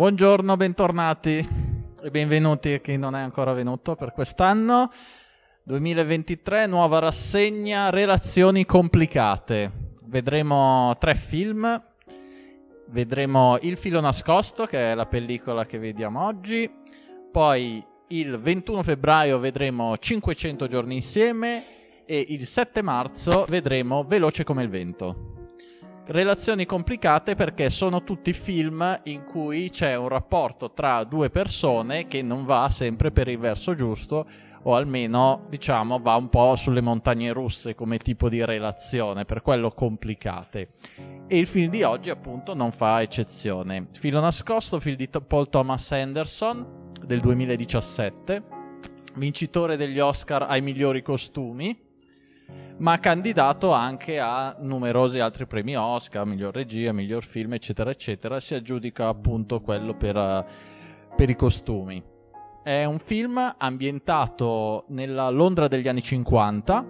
Buongiorno, bentornati e benvenuti a chi non è ancora venuto per quest'anno. 2023, nuova rassegna, relazioni complicate. Vedremo tre film. Vedremo Il filo nascosto, che è la pellicola che vediamo oggi. Poi il 21 febbraio vedremo 500 giorni insieme e il 7 marzo vedremo Veloce come il vento relazioni complicate perché sono tutti film in cui c'è un rapporto tra due persone che non va sempre per il verso giusto o almeno diciamo va un po' sulle montagne russe come tipo di relazione, per quello complicate. E il film di oggi appunto non fa eccezione. Filo nascosto, film di Paul Thomas Anderson del 2017, vincitore degli Oscar ai migliori costumi ma candidato anche a numerosi altri premi Oscar, miglior regia, miglior film, eccetera, eccetera. Si aggiudica appunto quello per, uh, per i costumi. È un film ambientato nella Londra degli anni 50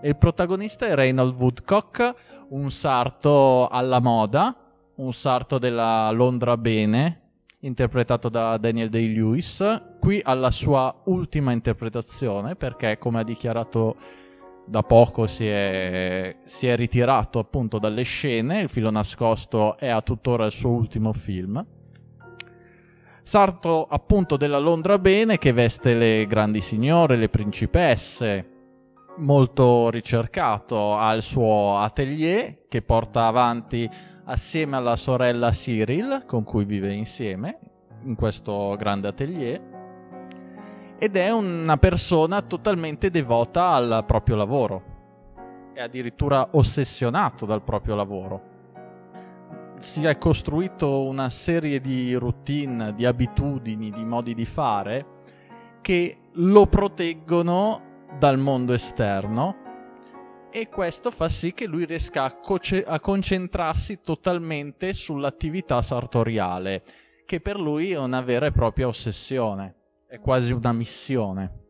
e il protagonista è Reynold Woodcock, un sarto alla moda, un sarto della Londra bene, interpretato da Daniel Day-Lewis, qui alla sua ultima interpretazione perché come ha dichiarato da poco si è, si è, ritirato appunto dalle scene, il filo nascosto è a tuttora il suo ultimo film. Sarto appunto della Londra bene che veste le grandi signore, le principesse, molto ricercato, ha il suo atelier che porta avanti assieme alla sorella Cyril con cui vive insieme in questo grande atelier ed è una persona totalmente devota al proprio lavoro. È addirittura ossessionato dal proprio lavoro. Si è costruito una serie di routine, di abitudini, di modi di fare che lo proteggono dal mondo esterno e questo fa sì che lui riesca a, coce- a concentrarsi totalmente sull'attività sartoriale, che per lui è una vera e propria ossessione è quasi una missione.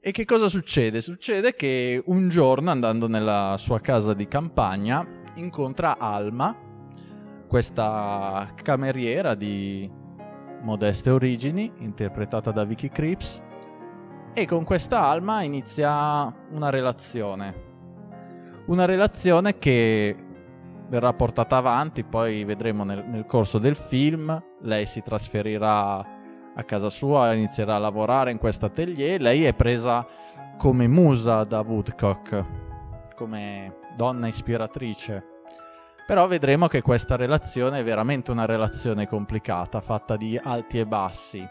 E che cosa succede? Succede che un giorno, andando nella sua casa di campagna, incontra Alma, questa cameriera di modeste origini, interpretata da Vicky Creeps, e con questa Alma inizia una relazione. Una relazione che verrà portata avanti, poi vedremo nel, nel corso del film, lei si trasferirà a casa sua, inizierà a lavorare in questo atelier. Lei è presa come musa da Woodcock, come donna ispiratrice. Però vedremo che questa relazione è veramente una relazione complicata, fatta di alti e bassi.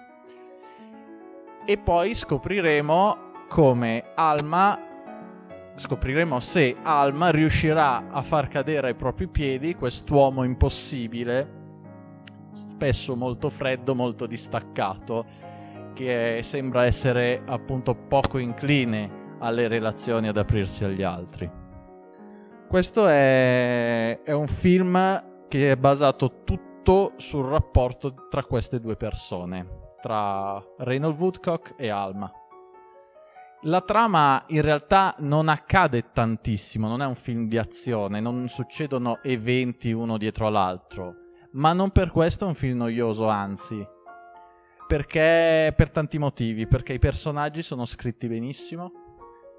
E poi scopriremo come Alma scopriremo se Alma riuscirà a far cadere ai propri piedi quest'uomo impossibile spesso molto freddo, molto distaccato, che sembra essere appunto poco incline alle relazioni ad aprirsi agli altri. Questo è, è un film che è basato tutto sul rapporto tra queste due persone, tra Reynold Woodcock e Alma. La trama in realtà non accade tantissimo, non è un film di azione, non succedono eventi uno dietro l'altro ma non per questo è un film noioso, anzi. Perché per tanti motivi, perché i personaggi sono scritti benissimo,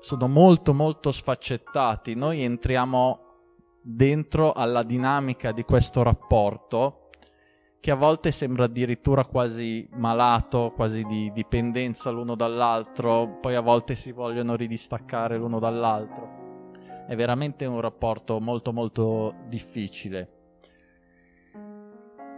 sono molto molto sfaccettati, noi entriamo dentro alla dinamica di questo rapporto che a volte sembra addirittura quasi malato, quasi di dipendenza l'uno dall'altro, poi a volte si vogliono ridistaccare l'uno dall'altro. È veramente un rapporto molto molto difficile.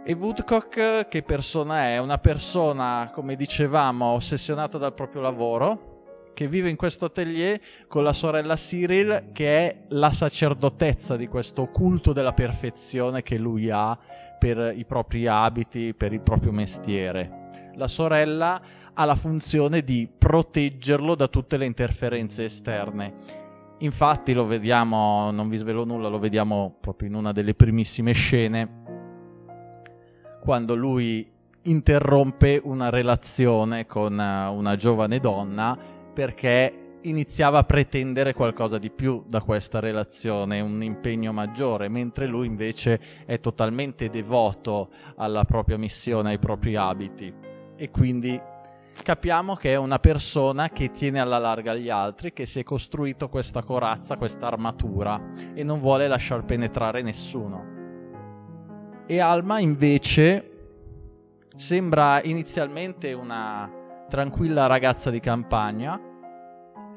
E Woodcock che persona è? Una persona, come dicevamo, ossessionata dal proprio lavoro, che vive in questo atelier con la sorella Cyril, che è la sacerdotezza di questo culto della perfezione che lui ha per i propri abiti, per il proprio mestiere. La sorella ha la funzione di proteggerlo da tutte le interferenze esterne. Infatti lo vediamo, non vi svelo nulla, lo vediamo proprio in una delle primissime scene quando lui interrompe una relazione con eh, una giovane donna perché iniziava a pretendere qualcosa di più da questa relazione, un impegno maggiore, mentre lui invece è totalmente devoto alla propria missione, ai propri abiti. E quindi capiamo che è una persona che tiene alla larga gli altri, che si è costruito questa corazza, questa armatura e non vuole lasciar penetrare nessuno. E Alma invece sembra inizialmente una tranquilla ragazza di campagna,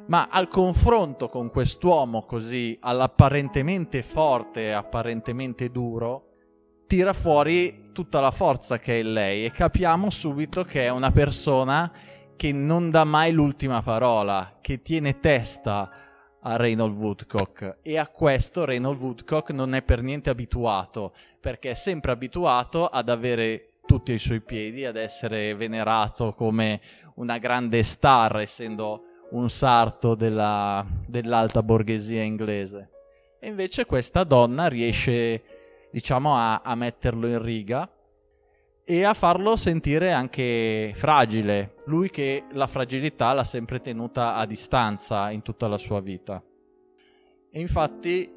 ma al confronto con quest'uomo così all'apparentemente forte apparentemente duro, tira fuori tutta la forza che è in lei. E capiamo subito che è una persona che non dà mai l'ultima parola, che tiene testa a Reynold Woodcock e a questo Reynold Woodcock non è per niente abituato perché è sempre abituato ad avere tutti ai suoi piedi, ad essere venerato come una grande star essendo un sarto della, dell'alta borghesia inglese. E invece questa donna riesce, diciamo, a, a metterlo in riga e a farlo sentire anche fragile. Lui che la fragilità l'ha sempre tenuta a distanza in tutta la sua vita. E infatti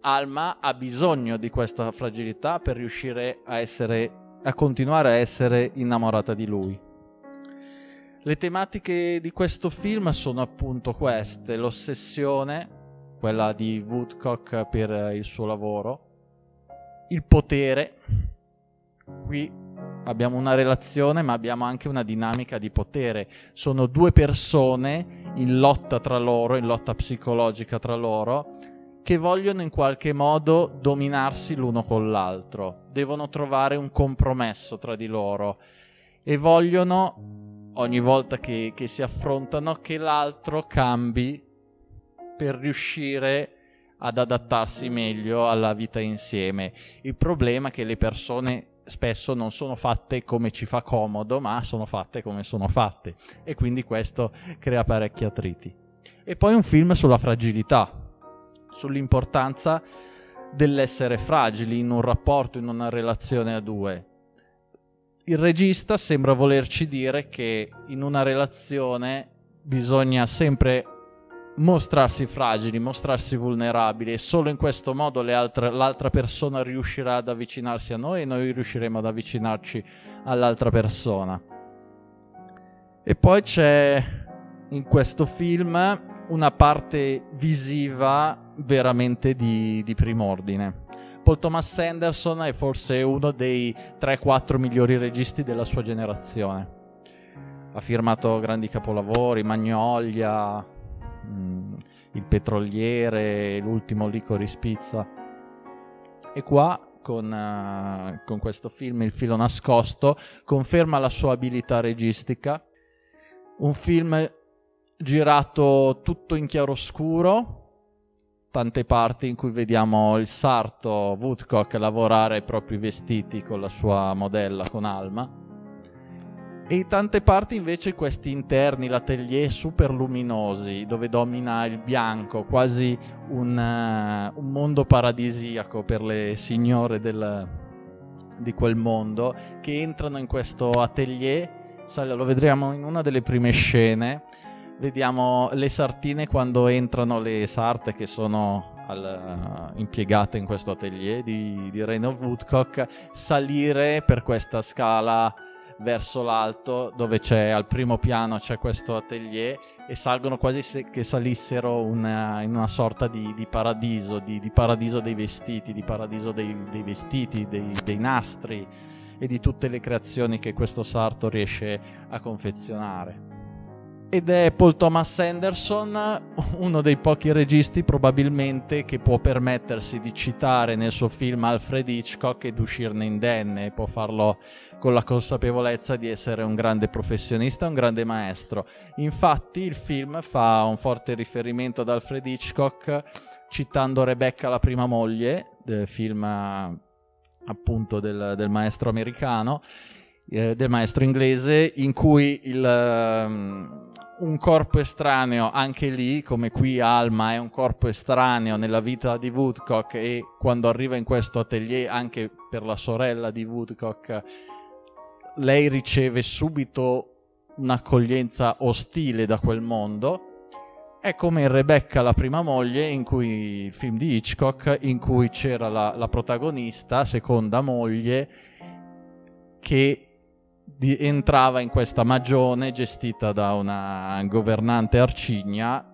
Alma ha bisogno di questa fragilità per riuscire a, essere, a continuare a essere innamorata di lui. Le tematiche di questo film sono appunto queste, l'ossessione, quella di Woodcock per il suo lavoro, il potere, qui abbiamo una relazione ma abbiamo anche una dinamica di potere, sono due persone in lotta tra loro, in lotta psicologica tra loro, che vogliono in qualche modo dominarsi l'uno con l'altro, devono trovare un compromesso tra di loro e vogliono ogni volta che, che si affrontano che l'altro cambi per riuscire ad adattarsi meglio alla vita insieme. Il problema è che le persone spesso non sono fatte come ci fa comodo, ma sono fatte come sono fatte e quindi questo crea parecchi attriti. E poi un film sulla fragilità, sull'importanza dell'essere fragili in un rapporto, in una relazione a due il regista sembra volerci dire che in una relazione bisogna sempre mostrarsi fragili, mostrarsi vulnerabili e solo in questo modo altre, l'altra persona riuscirà ad avvicinarsi a noi e noi riusciremo ad avvicinarci all'altra persona. E poi c'è in questo film una parte visiva veramente di, di prim'ordine. Paul Thomas Anderson è forse uno dei 3-4 migliori registi della sua generazione. Ha firmato grandi capolavori, Magnolia, mm, Il Petroliere, l'ultimo Licorice Pizza. E qua, con, uh, con questo film, Il filo nascosto, conferma la sua abilità registica. Un film girato tutto in chiaroscuro, tante parti in cui vediamo il sarto Woodcock lavorare ai propri vestiti con la sua modella, con Alma. E in tante parti invece questi interni, l'atelier super luminosi, dove domina il bianco, quasi un, uh, un mondo paradisiaco per le signore del, di quel mondo, che entrano in questo atelier, lo vedremo in una delle prime scene, vediamo le sartine quando entrano le sarte che sono al, uh, impiegate in questo atelier di, di Reynold Woodcock. Salire per questa scala verso l'alto dove c'è al primo piano c'è questo atelier e salgono quasi se, che salissero una, in una sorta di, di paradiso, di, di, paradiso dei vestiti, di paradiso dei, dei vestiti, dei, dei nastri e di tutte le creazioni che questo sarto riesce a confezionare ed è Paul Thomas Anderson, uno dei pochi registi probabilmente che può permettersi di citare nel suo film Alfred Hitchcock ed uscirne indenne, può farlo con la consapevolezza di essere un grande professionista, un grande maestro. Infatti il film fa un forte riferimento ad Alfred Hitchcock citando Rebecca la prima moglie, del film appunto del, del maestro americano, eh, del maestro inglese, in cui il... Um, un corpo estraneo anche lì, come qui Alma è un corpo estraneo nella vita di Woodcock e quando arriva in questo atelier anche per la sorella di Woodcock lei riceve subito un'accoglienza ostile da quel mondo. È come in Rebecca, la prima moglie, in cui il film di Hitchcock, in cui c'era la, la protagonista, seconda moglie, che di, entrava in questa magione gestita da una governante arcigna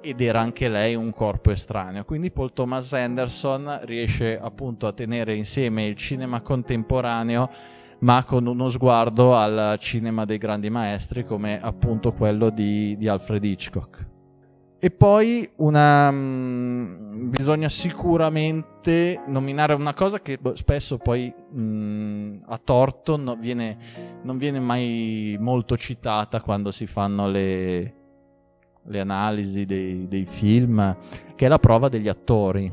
ed era anche lei un corpo estraneo. Quindi Paul Thomas Anderson riesce appunto a tenere insieme il cinema contemporaneo ma con uno sguardo al cinema dei grandi maestri come appunto quello di, di Alfred Hitchcock. E poi una, mh, mm, bisogna sicuramente nominare una cosa che boh, spesso poi mh, mm, a torto no, viene, non viene mai molto citata quando si fanno le, le analisi dei, dei, film, che è la prova degli attori.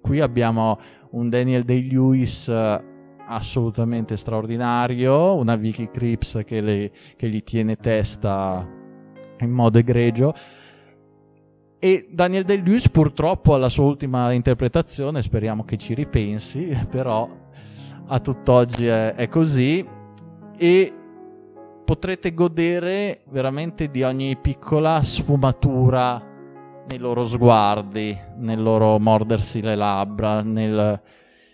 Qui abbiamo un Daniel Day-Lewis eh, assolutamente straordinario, una Vicky Cripps che, che gli tiene testa in modo egregio e Daniel Day-Lewis purtroppo alla sua ultima interpretazione, speriamo che ci ripensi, però a tutt'oggi è, è così. E potrete godere veramente di ogni piccola sfumatura nei loro sguardi, nel loro mordersi le labbra, nel,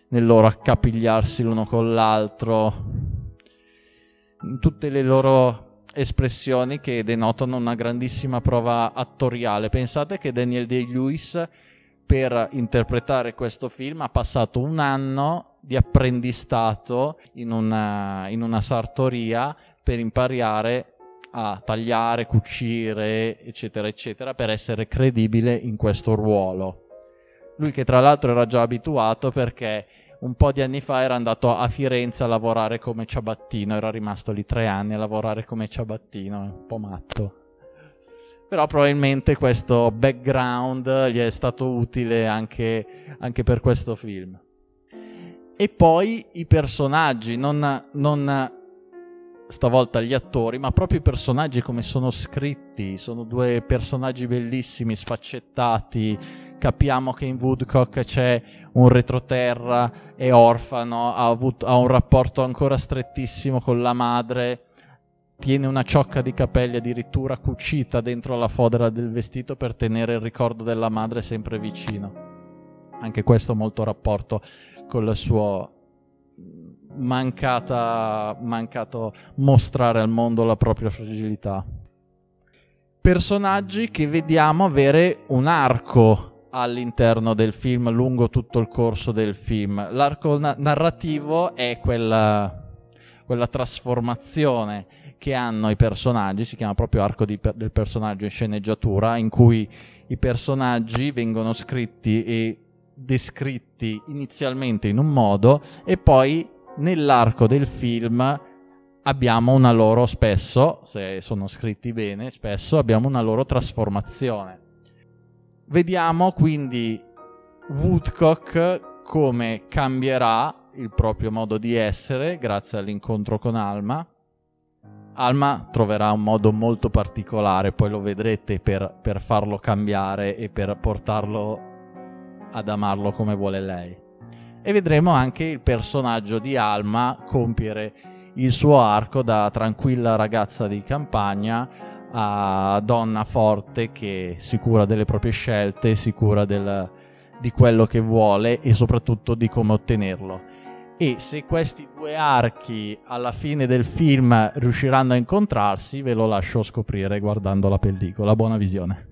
nel loro accapigliarsi l'uno con l'altro, in tutte le loro espressioni che denotano una grandissima prova attoriale. Pensate che Daniel Day-Lewis per interpretare questo film ha passato un anno di apprendistato in una, in una sartoria per imparare a tagliare, cucire, eccetera, eccetera, per essere credibile in questo ruolo. Lui che tra l'altro era già abituato perché un po' di anni fa era andato a Firenze a lavorare come ciabattino, era rimasto lì tre anni a lavorare come ciabattino, un po' matto. Però probabilmente questo background gli è stato utile anche, anche per questo film. E poi i personaggi, non, non stavolta gli attori, ma proprio i personaggi come sono scritti. Sono due personaggi bellissimi, sfaccettati. Capiamo che in Woodcock c'è un retroterra, è orfano, ha, avuto, ha un rapporto ancora strettissimo con la madre. Tiene una ciocca di capelli addirittura cucita dentro la fodera del vestito per tenere il ricordo della madre sempre vicino. Anche questo molto rapporto con il suo mancata, mancato mostrare al mondo la propria fragilità. Personaggi che vediamo avere un arco all'interno del film lungo tutto il corso del film. L'arco na- narrativo è quella, quella, trasformazione che hanno i personaggi, si chiama proprio arco di, del personaggio in sceneggiatura, in cui i personaggi vengono scritti e descritti inizialmente in un modo e poi nell'arco del film abbiamo una loro spesso, se sono scritti bene, spesso abbiamo una loro trasformazione. Vediamo quindi Woodcock come cambierà il proprio modo di essere grazie all'incontro con Alma. Alma troverà un modo molto particolare, poi lo vedrete, per, per farlo cambiare e per portarlo ad amarlo come vuole lei e vedremo anche il personaggio di Alma compiere il suo arco da tranquilla ragazza di campagna a donna forte che è sicura delle proprie scelte, sicura del, di quello che vuole e soprattutto di come ottenerlo. E se questi due archi alla fine del film riusciranno a incontrarsi, ve lo lascio scoprire guardando la pellicola. Buona visione.